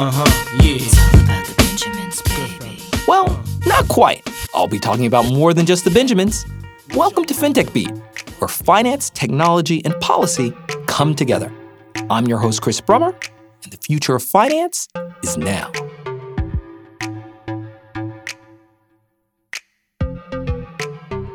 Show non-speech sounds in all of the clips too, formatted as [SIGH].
Uh-huh, yeah. Well, not quite. I'll be talking about more than just the Benjamins. Welcome to FinTech Beat, where finance, technology, and policy come together. I'm your host, Chris Brummer, and the future of finance is now.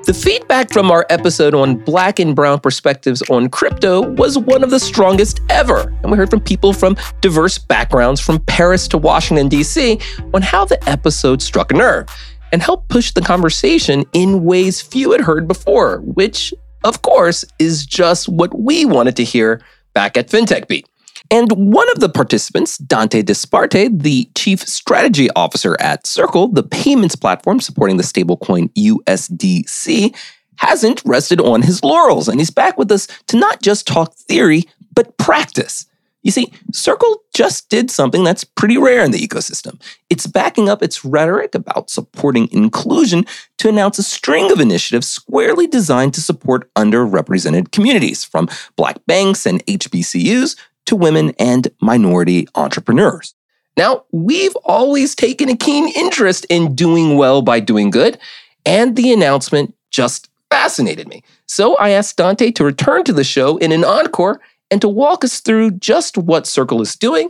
The feedback from our episode on black and brown perspectives on crypto was one of the strongest ever. And we heard from people from diverse backgrounds, from Paris to Washington, D.C., on how the episode struck a nerve and helped push the conversation in ways few had heard before, which, of course, is just what we wanted to hear back at FinTech Beat. And one of the participants, Dante Disparte, the chief strategy officer at Circle, the payments platform supporting the stablecoin USDC, hasn't rested on his laurels. And he's back with us to not just talk theory, but practice. You see, Circle just did something that's pretty rare in the ecosystem. It's backing up its rhetoric about supporting inclusion to announce a string of initiatives squarely designed to support underrepresented communities, from Black banks and HBCUs to women and minority entrepreneurs. Now, we've always taken a keen interest in doing well by doing good, and the announcement just fascinated me. So I asked Dante to return to the show in an encore and to walk us through just what Circle is doing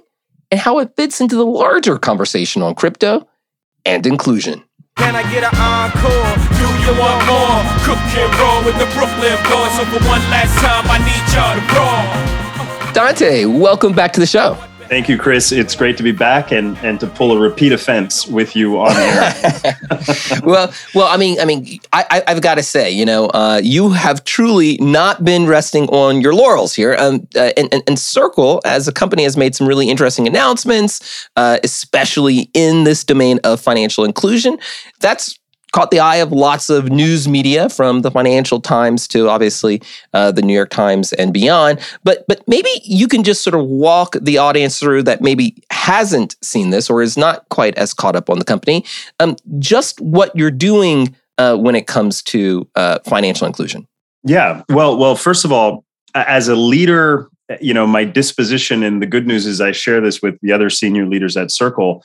and how it fits into the larger conversation on crypto and inclusion. Can I get an encore? Do you want more? Cook and roll with the Brooklyn boys. So for one last time, I need y'all to roll. Dante, welcome back to the show. Thank you, Chris. It's great to be back and, and to pull a repeat offense with you on air. [LAUGHS] well, well, I mean, I mean, I, have got to say, you know, uh, you have truly not been resting on your laurels here. Um, uh, and, and, and, Circle, as a company, has made some really interesting announcements, uh, especially in this domain of financial inclusion. That's caught the eye of lots of news media from the Financial Times to obviously uh, the New York Times and beyond. But but maybe you can just sort of walk the audience through that maybe hasn't seen this or is not quite as caught up on the company, um, just what you're doing uh, when it comes to uh, financial inclusion. Yeah. Well, well, first of all, as a leader, you know, my disposition and the good news is I share this with the other senior leaders at Circle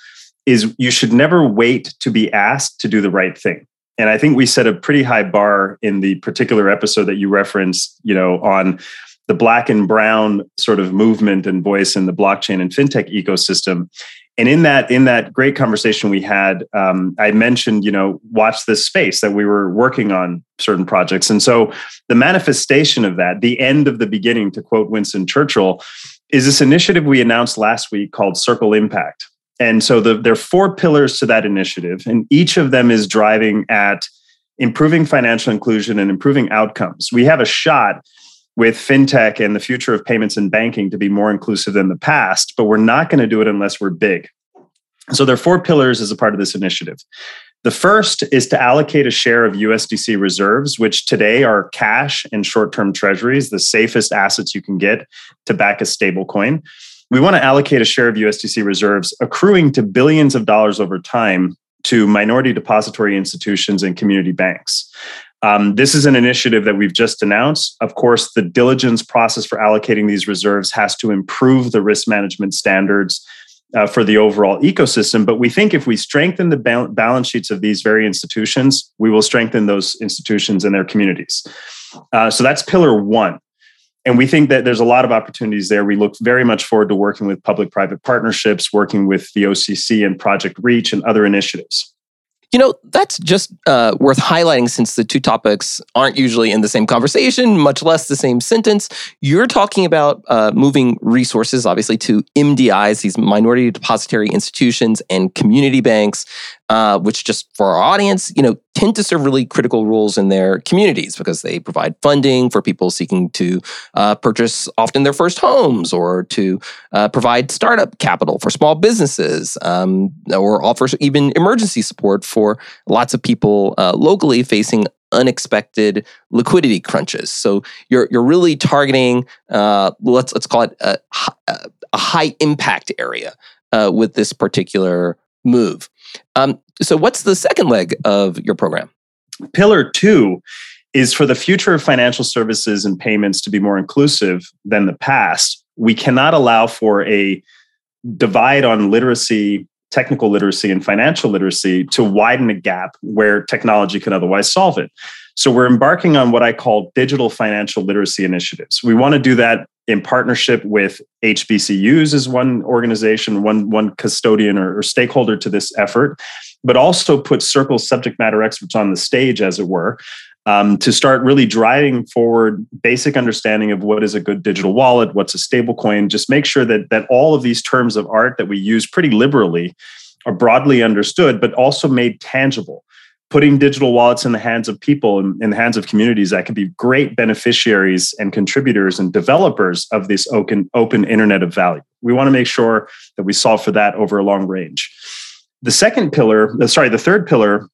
is you should never wait to be asked to do the right thing. And I think we set a pretty high bar in the particular episode that you referenced, you know, on the black and brown sort of movement and voice in the blockchain and fintech ecosystem. And in that in that great conversation we had, um, I mentioned, you know, watch this space that we were working on certain projects. And so the manifestation of that, the end of the beginning, to quote Winston Churchill, is this initiative we announced last week called Circle Impact. And so the, there are four pillars to that initiative, and each of them is driving at improving financial inclusion and improving outcomes. We have a shot with fintech and the future of payments and banking to be more inclusive than the past, but we're not going to do it unless we're big. So there are four pillars as a part of this initiative. The first is to allocate a share of USDC reserves, which today are cash and short term treasuries, the safest assets you can get to back a stable coin we want to allocate a share of USDC reserves accruing to billions of dollars over time to minority depository institutions and community banks. Um, this is an initiative that we've just announced. Of course, the diligence process for allocating these reserves has to improve the risk management standards uh, for the overall ecosystem. But we think if we strengthen the ba- balance sheets of these very institutions, we will strengthen those institutions and their communities. Uh, so that's pillar one and we think that there's a lot of opportunities there. We look very much forward to working with public private partnerships, working with the OCC and Project Reach and other initiatives. You know, that's just uh, worth highlighting since the two topics aren't usually in the same conversation, much less the same sentence. You're talking about uh, moving resources, obviously, to MDIs, these minority depository institutions and community banks. Uh, which just for our audience, you know, tend to serve really critical roles in their communities because they provide funding for people seeking to uh, purchase often their first homes or to uh, provide startup capital for small businesses um, or offer even emergency support for lots of people uh, locally facing unexpected liquidity crunches. So you're you're really targeting uh, let's let's call it a, a high impact area with this particular move. Um, so, what's the second leg of your program? Pillar two is for the future of financial services and payments to be more inclusive than the past. We cannot allow for a divide on literacy, technical literacy, and financial literacy to widen a gap where technology can otherwise solve it. So, we're embarking on what I call digital financial literacy initiatives. We want to do that in partnership with HBCUs as one organization, one, one custodian or, or stakeholder to this effort, but also put Circle subject matter experts on the stage, as it were, um, to start really driving forward basic understanding of what is a good digital wallet, what's a stable coin. Just make sure that that all of these terms of art that we use pretty liberally are broadly understood, but also made tangible putting digital wallets in the hands of people and in the hands of communities that can be great beneficiaries and contributors and developers of this open, open internet of value. We want to make sure that we solve for that over a long range. The second pillar, uh, sorry, the third pillar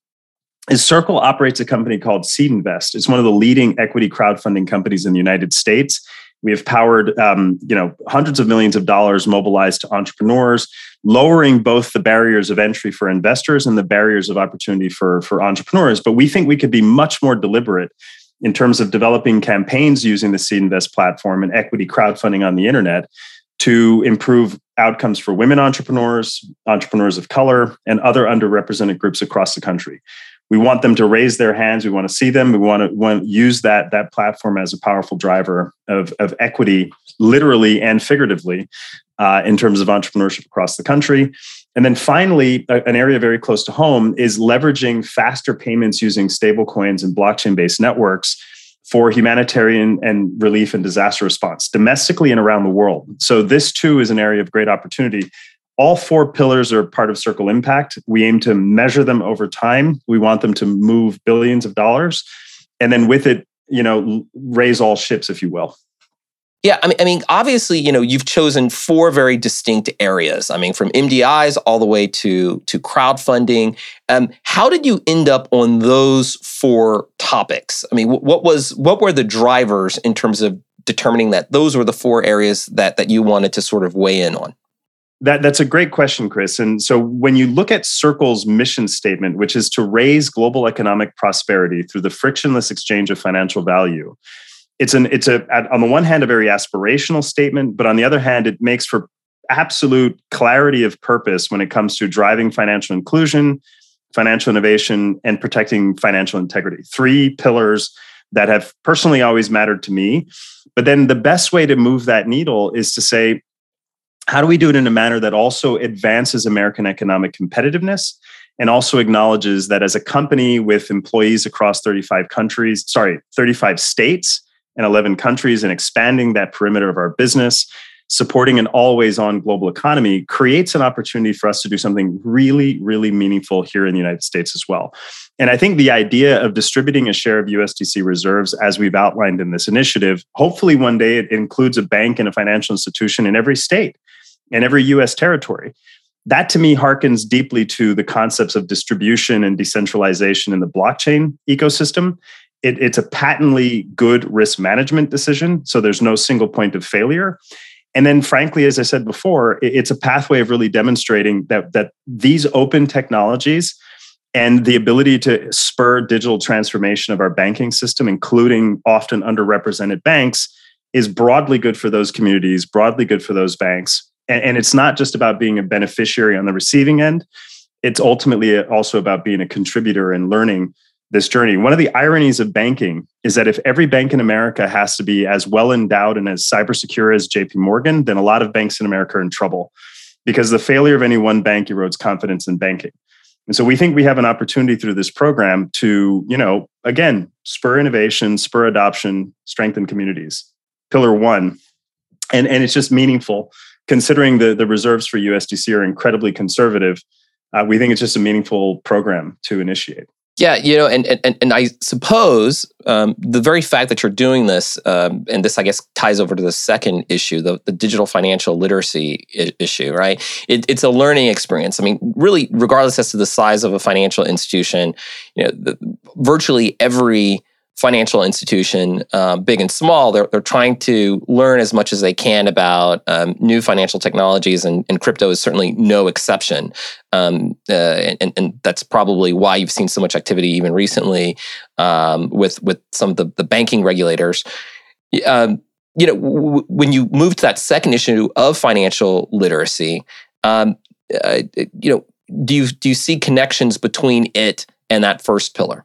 is Circle operates a company called SeedInvest. It's one of the leading equity crowdfunding companies in the United States. We have powered, um, you know, hundreds of millions of dollars mobilized to entrepreneurs, lowering both the barriers of entry for investors and the barriers of opportunity for for entrepreneurs. But we think we could be much more deliberate in terms of developing campaigns using the SeedInvest platform and equity crowdfunding on the internet to improve outcomes for women entrepreneurs, entrepreneurs of color, and other underrepresented groups across the country we want them to raise their hands. We want to see them. We want to want use that that platform as a powerful driver of, of equity literally and figuratively uh, in terms of entrepreneurship across the country. And then finally a, an area very close to home is leveraging faster payments using stablecoins and blockchain based networks for humanitarian and relief and disaster response domestically and around the world. So this too is an area of great opportunity all four pillars are part of Circle Impact. We aim to measure them over time. We want them to move billions of dollars, and then with it, you know, raise all ships, if you will. Yeah, I mean, I mean, obviously, you know, you've chosen four very distinct areas. I mean, from MDIs all the way to to crowdfunding. Um, how did you end up on those four topics? I mean, what was what were the drivers in terms of determining that those were the four areas that that you wanted to sort of weigh in on? That, that's a great question, Chris. And so when you look at Circle's mission statement, which is to raise global economic prosperity through the frictionless exchange of financial value, it's an it's a on the one hand a very aspirational statement, but on the other hand, it makes for absolute clarity of purpose when it comes to driving financial inclusion, financial innovation, and protecting financial integrity. Three pillars that have personally always mattered to me. But then the best way to move that needle is to say, how do we do it in a manner that also advances American economic competitiveness and also acknowledges that as a company with employees across 35 countries, sorry, 35 states and 11 countries, and expanding that perimeter of our business, supporting an always on global economy creates an opportunity for us to do something really, really meaningful here in the United States as well. And I think the idea of distributing a share of USDC reserves, as we've outlined in this initiative, hopefully one day it includes a bank and a financial institution in every state in every US territory. That to me harkens deeply to the concepts of distribution and decentralization in the blockchain ecosystem. It, it's a patently good risk management decision. So there's no single point of failure. And then, frankly, as I said before, it's a pathway of really demonstrating that, that these open technologies and the ability to spur digital transformation of our banking system, including often underrepresented banks, is broadly good for those communities, broadly good for those banks, and, and it's not just about being a beneficiary on the receiving end it's ultimately also about being a contributor and learning this journey. One of the ironies of banking is that if every bank in America has to be as well endowed and as cyber secure as JP Morgan, then a lot of banks in America are in trouble because the failure of any one bank erodes confidence in banking. And so we think we have an opportunity through this program to, you know, again, spur innovation, spur adoption, strengthen communities. Pillar one. And, and it's just meaningful considering the, the reserves for USDC are incredibly conservative, uh, we think it's just a meaningful program to initiate. Yeah, you know, and and and I suppose um, the very fact that you're doing this, um, and this I guess ties over to the second issue, the, the digital financial literacy I- issue, right? It, it's a learning experience. I mean, really, regardless as to the size of a financial institution, you know, the, virtually every financial institution, uh, big and small, they're, they're trying to learn as much as they can about um, new financial technologies, and, and, crypto is certainly no exception. Um, uh, and, and, that's probably why you've seen so much activity even recently um, with with some of the, the banking regulators. Um, you know, w- when you move to that second issue of financial literacy, um, uh, you know, do you do you see connections between it and that first pillar?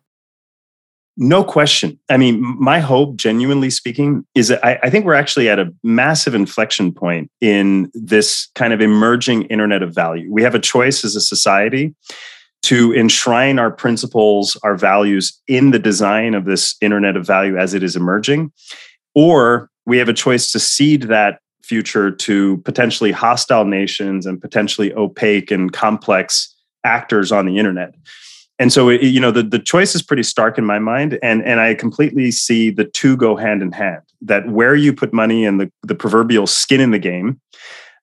No question. I mean, my hope, genuinely speaking, is that I, I, think we're actually at a massive inflection point in this kind of emerging internet of value. We have a choice as a society to enshrine our principles, our values in the design of this internet of value as it is emerging, or we have a choice to cede that future to potentially hostile nations and potentially opaque and complex actors on the internet and so you know the, the choice is pretty stark in my mind and and i completely see the two go hand in hand that where you put money and the, the proverbial skin in the game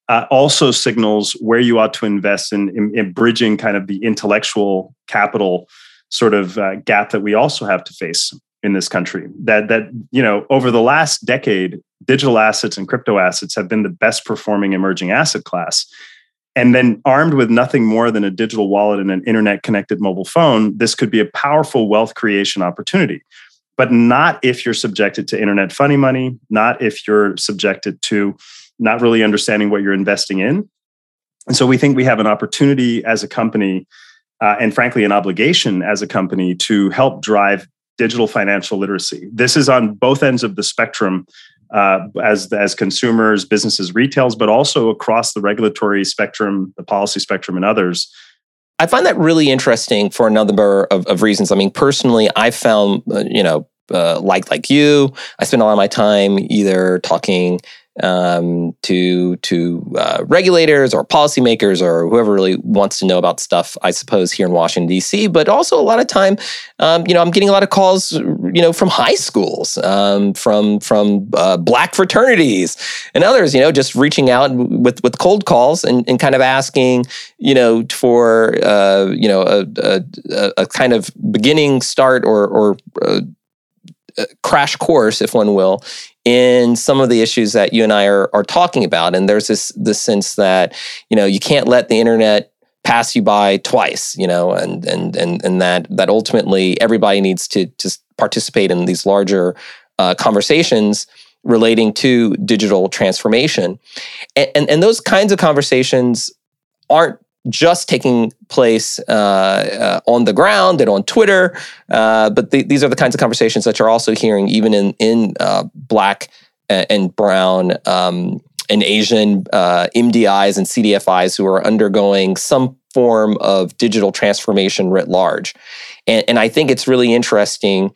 uh, also signals where you ought to invest in, in, in, bridging kind of the intellectual capital sort of uh, gap that we also have to face in this country. That that you know over the last decade digital assets and crypto assets have been the best performing emerging asset class and then armed with nothing more than a digital wallet and an internet connected mobile phone, this could be a powerful wealth creation opportunity. But not if you're subjected to internet funny money, not if you're subjected to not really understanding what you're investing in. And so we think we have an opportunity as a company, uh, and frankly, an obligation as a company to help drive digital financial literacy. This is on both ends of the spectrum uh, as as consumers, businesses, retails, but also across the regulatory spectrum, the policy spectrum, and others. I find that really interesting for a number of, of reasons. I mean, personally, I found uh, you know uh, like like you, I spend a lot of my time either talking um, to to uh, regulators or policymakers or whoever really wants to know about stuff. I suppose here in Washington D.C., but also a lot of time, um, you know, I'm getting a lot of calls, you know, from high schools, um, from from uh, black fraternities and others. You know, just reaching out with with cold calls and, and kind of asking, you know, for uh, you know a, a, a, kind of beginning start or or uh, crash course, if one will, in some of the issues that you and I are, are talking about. And there's this this sense that you know you can't let the internet pass you by twice, you know, and and and and that that ultimately everybody needs to to participate in these larger uh, conversations relating to digital transformation, and, and and those kinds of conversations aren't just taking place uh, uh, on the ground and on Twitter. Uh, but the, these are the kinds of conversations that you're also hearing even in in uh, Black and Brown um, and Asian uh, MDIs and CDFIs who are undergoing some form of digital transformation writ large. And, and I think it's really interesting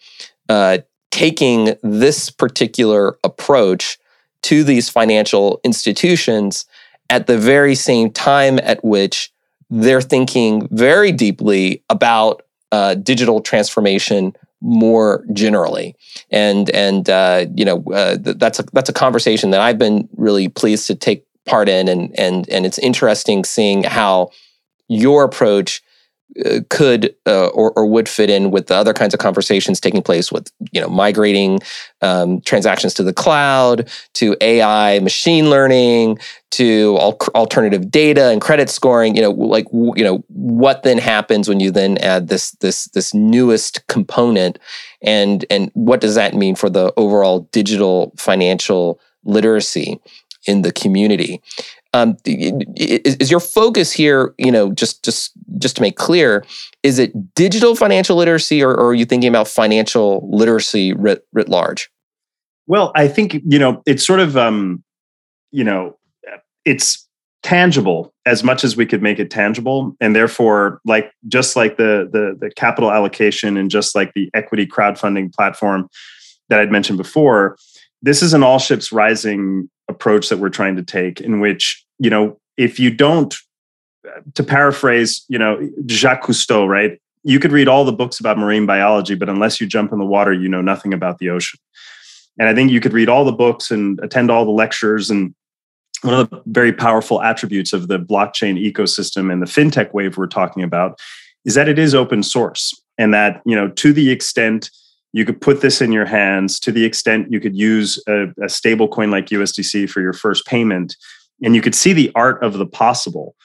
uh, taking this particular approach to these financial institutions at the very same time at which they're thinking very deeply about uh, digital transformation more generally, and and uh, you know uh, that's a that's a conversation that I've been really pleased to take part in, and and and it's interesting seeing how your approach uh, could uh, or, or, would fit in with the other kinds of conversations taking place with you know migrating um, transactions to the cloud to ai machine learning to al- alternative data and credit scoring you know like you know what then happens when you then add this this this newest component? And and what does that mean for the overall digital financial literacy in the community um, is, your focus here, you know, just just just to make clear, is it digital financial literacy, or, or are you thinking about financial literacy writ, writ large? Well, I think you know it's sort of um, you know it's tangible as much as we could make it tangible, and therefore, like just like the the, the capital allocation and just like the equity crowdfunding platform that I'd mentioned before, this is an all ships rising approach that we're trying to take in which you know if you don't to paraphrase, you know, Jacques Cousteau, right? You could read all the books about marine biology, but unless you jump in the water, you know nothing about the ocean. And I think you could read all the books and attend all the lectures. And one of the very powerful attributes of the blockchain ecosystem and the fintech wave we're talking about is that it is open source and that, you know, to the extent you could put this in your hands, to the extent you could use a, a stable coin like USDC for your first payment, and you could see the art of the possible.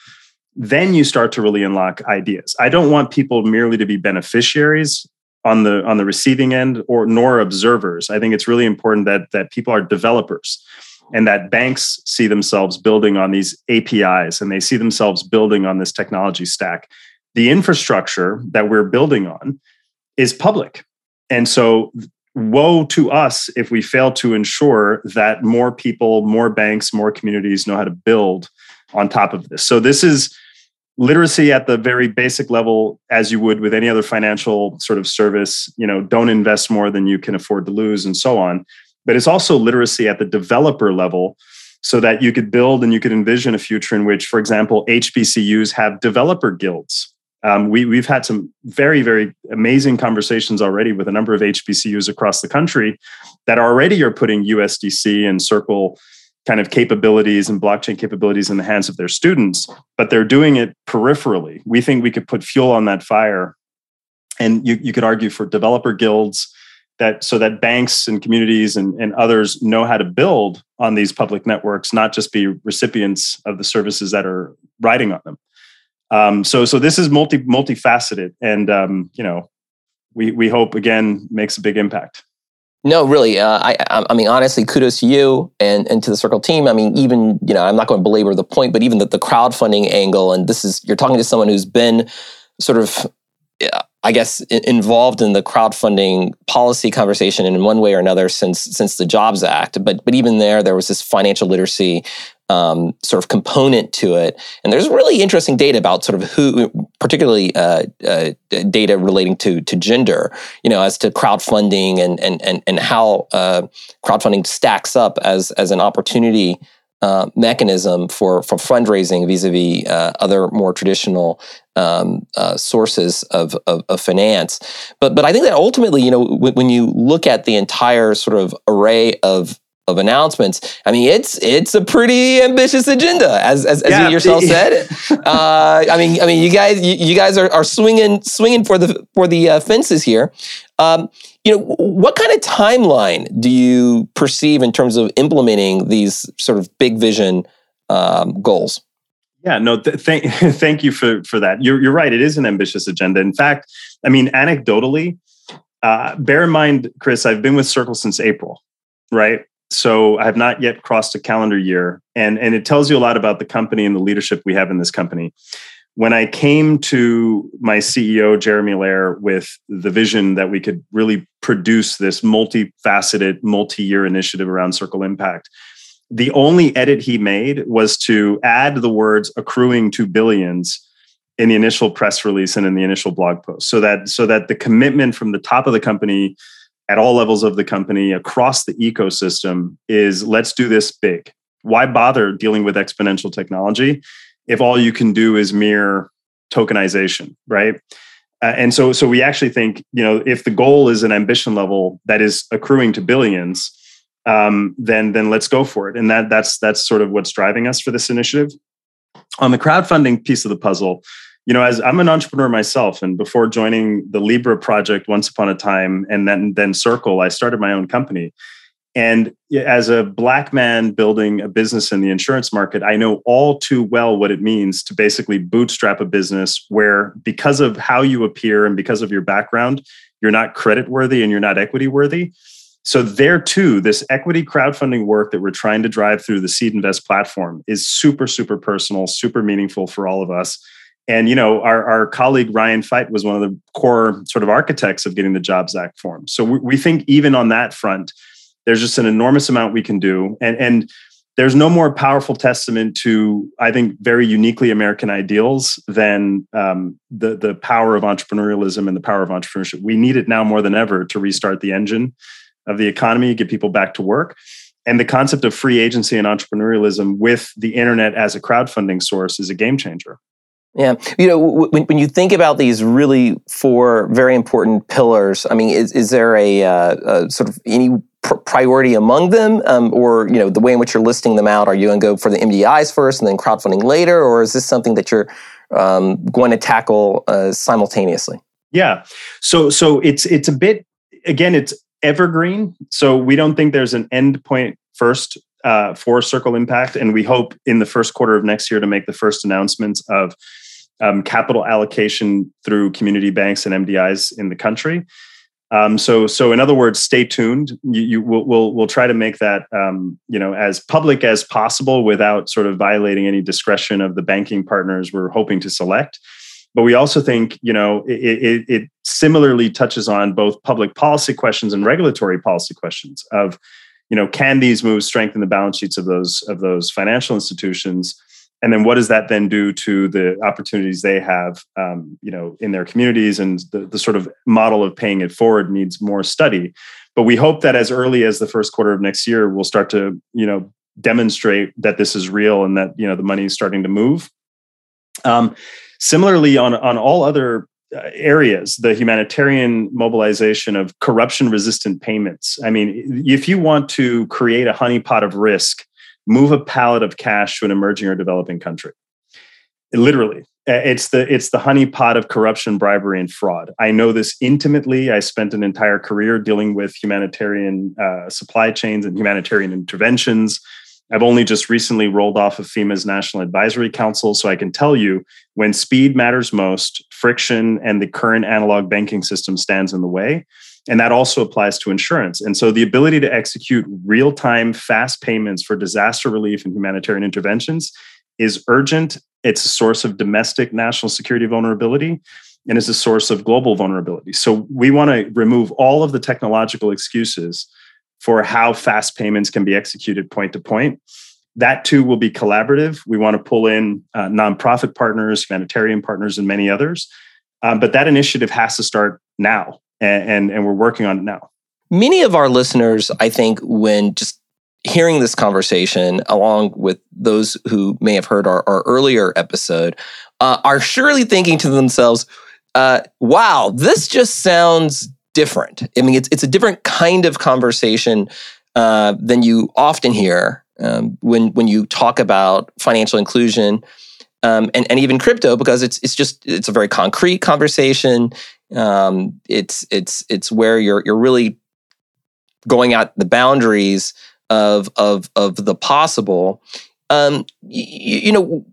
Then you start to really unlock ideas. I don't want people merely to be beneficiaries on the on the receiving end or nor observers. I think it's really important that that people are developers and that banks see themselves building on these apis and they see themselves building on this technology stack. The infrastructure that we're building on is public and so woe to us if we fail to ensure that more people more banks more communities know how to build on top of this. So this is literacy at the very basic level as you would with any other financial sort of service you know don't invest more than you can afford to lose and so on. But it's also literacy at the developer level so that you could build and you could envision a future in which for example hbcus have developer guilds um, we, we've had some very very amazing conversations already with a number of hbcus across the country that already are putting usdc and circle kind of capabilities and blockchain capabilities in the hands of their students, but they're doing it peripherally. We think we could put fuel on that fire. And you, you could argue for developer guilds that so that banks and communities and, and others know how to build on these public networks, not just be recipients of the services that are riding on them. Um, so so this is multi multifaceted and um, you know we we hope again makes a big impact. No, really. Uh, I, I mean, honestly, kudos to you and, and to the Circle team. I mean, even you know, I'm not going to belabor the point, but even the, the crowdfunding angle, and this is you're talking to someone who's been sort of, I guess, involved in the crowdfunding policy conversation in one way or another since since the Jobs Act. But but even there, there was this financial literacy um, sort of component to it. And there's really interesting data about sort of who, particularly uh, uh, data relating to to gender, you know, as to crowdfunding and and and and how uh, crowdfunding stacks up as as an opportunity. Uh, mechanism for for fundraising vis-a-vis uh, other more traditional um, uh, sources of, of, of finance, but but I think that ultimately, you know, when you look at the entire sort of array of of announcements. I mean, it's it's a pretty ambitious agenda, as as, as yeah. you yourself [LAUGHS] said. uh, I mean, I mean, you guys you, you, guys are, are swinging swinging for the for the uh, fences here. Um, you know, what kind of timeline do you perceive in terms of implementing these sort of big vision um, goals? Yeah, no, th- thank [LAUGHS] thank you for for that. You're you're right. It is an ambitious agenda. In fact, I mean, anecdotally, uh, bear in mind, Chris, I've been with Circle since April, right? So I have not yet crossed a calendar year, and and it tells you a lot about the company and the leadership we have in this company. When I came to my CEO Jeremy Allaire with the vision that we could really produce this multifaceted, multi-year initiative around Circle Impact, the only edit he made was to add the words accruing to billions in the initial press release and in the initial blog post so that so that the commitment from the top of the company at all levels of the company across the ecosystem is let's do this big. Why bother dealing with exponential technology if all you can do is mere tokenization, right? Uh, and so, so we actually think, you know, if the goal is an ambition level that is accruing to billions, um, then then let's go for it. And that that's that's sort of what's driving us for this initiative. On the crowdfunding piece of the puzzle, you know, as I'm an entrepreneur myself, and before joining the Libra project once upon a time, and then then Circle, I started my own company. And as a black man building a business in the insurance market, I know all too well what it means to basically bootstrap a business where, because of how you appear and because of your background, you're not credit worthy and you're not equity worthy. So, there too, this equity crowdfunding work that we're trying to drive through the SeedInvest platform is super, super personal, super meaningful for all of us. And you know, our, our colleague Ryan Feit was one of the core sort of architects of getting the Jobs Act formed. So we, we think even on that front, there's just an enormous amount we can do. And and there's no more powerful testament to I think very uniquely American ideals than um, the the power of entrepreneurialism and the power of entrepreneurship. We need it now more than ever to restart the engine of the economy, get people back to work. And the concept of free agency and entrepreneurialism with the internet as a crowdfunding source is a game changer. Yeah. You know, when, when you think about these really four very important pillars, I mean, is, is there a, uh, a sort of any pr- priority among them? Um, or, you know, the way in which you're listing them out, are you going to go for the MDIs first and then crowdfunding later? Or is this something that you're um, going to tackle uh, simultaneously? Yeah. So, so it's, it's a bit, again, it's evergreen. So we don't think there's an end point first uh, for Circle Impact, and we hope in the first quarter of next year to make the first announcements of um, capital allocation through community banks and MDIs in the country. Um, so, so in other words, stay tuned. You, you will, we'll, we'll try to make that um, you know as public as possible without sort of violating any discretion of the banking partners we're hoping to select. But we also think you know it, it, it similarly touches on both public policy questions and regulatory policy questions of you know can these moves strengthen the balance sheets of those of those financial institutions? And then what does that then do to the opportunities they have um, you know in their communities? And the, the sort of model of paying it forward needs more study. But we hope that as early as the first quarter of next year we'll start to you know demonstrate that this is real and that you know the money is starting to move. Um, similarly on on all other areas the humanitarian mobilization of corruption resistant payments i mean if you want to create a honeypot of risk move a pallet of cash to an emerging or developing country. Literally, it's the it's the honeypot of corruption, bribery, and fraud. I know this intimately. I spent an entire career dealing with humanitarian uh, supply chains and humanitarian interventions. I've only just recently rolled off of FEMA's National Advisory Council, so I can tell you when speed matters most, friction and the current analog banking system stands in the way. And that also applies to insurance. And so the ability to execute real time, fast payments for disaster relief and humanitarian interventions is urgent. It's a source of domestic national security vulnerability and is a source of global vulnerability. So we want to remove all of the technological excuses for how fast payments can be executed point to point. That too will be collaborative. We want to pull in uh, nonprofit partners, humanitarian partners, and many others. Um, but that initiative has to start now and, and, and we're working on it now. Many of our listeners, I think, when just hearing this conversation, along with those who may have heard our, our earlier episode, uh, are surely thinking to themselves, uh, wow, this just sounds different. I mean, it's, it's a different kind of conversation uh, than you often hear um, when, when you talk about financial inclusion um, and, and even crypto because it's, it's just it's a very concrete conversation. Um, it's it's it's where you're you're really going at the boundaries of of of the possible. Um, you, you know,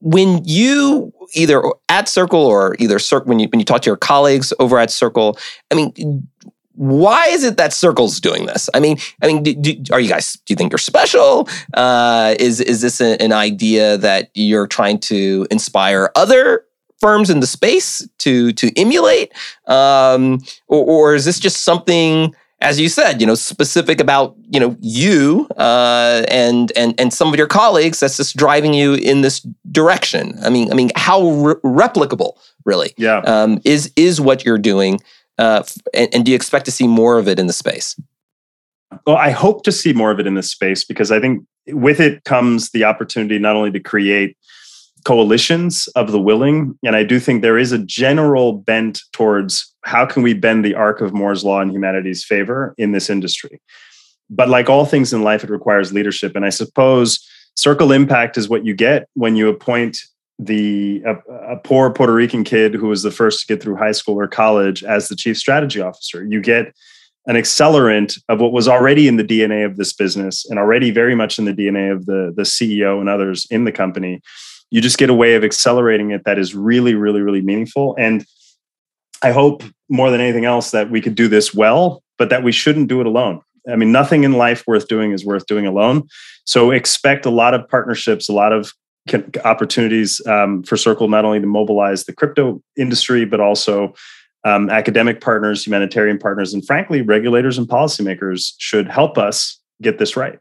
when you either at Circle or either when you when you talk to your colleagues over at Circle, I mean, why is it that Circle's doing this? I mean, I mean, do, do, are you guys? Do you think you're special? Uh, is is this a, an idea that you're trying to inspire other firms in the space to to emulate, um, or, or, is this just something? As you said, you know, specific about you know you uh, and and and some of your colleagues that's just driving you in this direction. I mean, I mean, how re- replicable, really, yeah, um, is is what you're doing, uh, and, and do you expect to see more of it in the space? Well, I hope to see more of it in this space because I think with it comes the opportunity not only to create coalitions of the willing. And I do think there is a general bent towards how can we bend the arc of Moore's law in humanity's favor in this industry. But like all things in life, it requires leadership. And I suppose circle impact is what you get when you appoint the a, a, poor Puerto Rican kid who was the first to get through high school or college as the chief strategy officer. You get an accelerant of what was already in the DNA of this business and already very much in the DNA of the the CEO and others in the company you just get a way of accelerating it that is really, really, really meaningful. And I hope more than anything else that we could do this well, but that we shouldn't do it alone. I mean, nothing in life worth doing is worth doing alone. So expect a lot of partnerships, a lot of opportunities um, for Circle not only to mobilize the crypto industry, but also um, academic partners, humanitarian partners, and frankly, regulators and policymakers should help us get this right.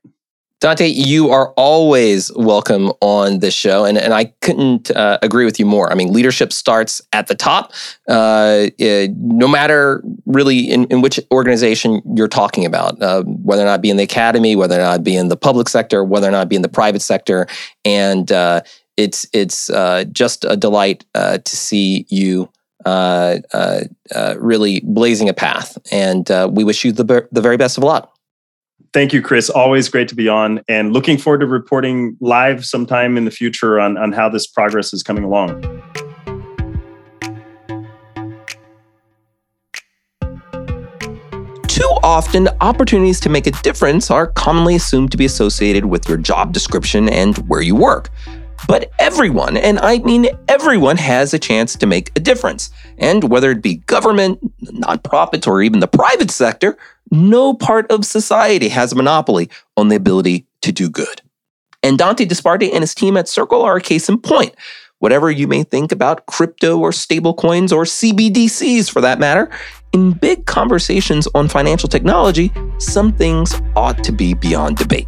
Dante, you are always welcome on this show, and, and I couldn't uh, agree with you more. I mean, leadership starts at the top, uh, it, no matter really in, in which organization you're talking about, uh, whether or not be in the academy, whether or not be in the public sector, whether or not be in the private sector. And uh, it's it's uh, just a delight uh, to see you really blazing a path, and we wish you the the very best of luck. Thank you, Chris. Always great to be on, and looking forward to reporting live sometime in the future on on how this progress is coming along. Too often, opportunities to make a difference are commonly assumed to be associated with your job description and where you work. But everyone, and I mean everyone, has a chance to make a difference. And whether it be government, nonprofits, or even the private sector, no part of society has a monopoly on the ability to do good. And Dante Disparte and his team at Circle are a case in point. Whatever you may think about crypto or stablecoins or CBDCs for that matter, in big conversations on financial technology, some things ought to be beyond debate.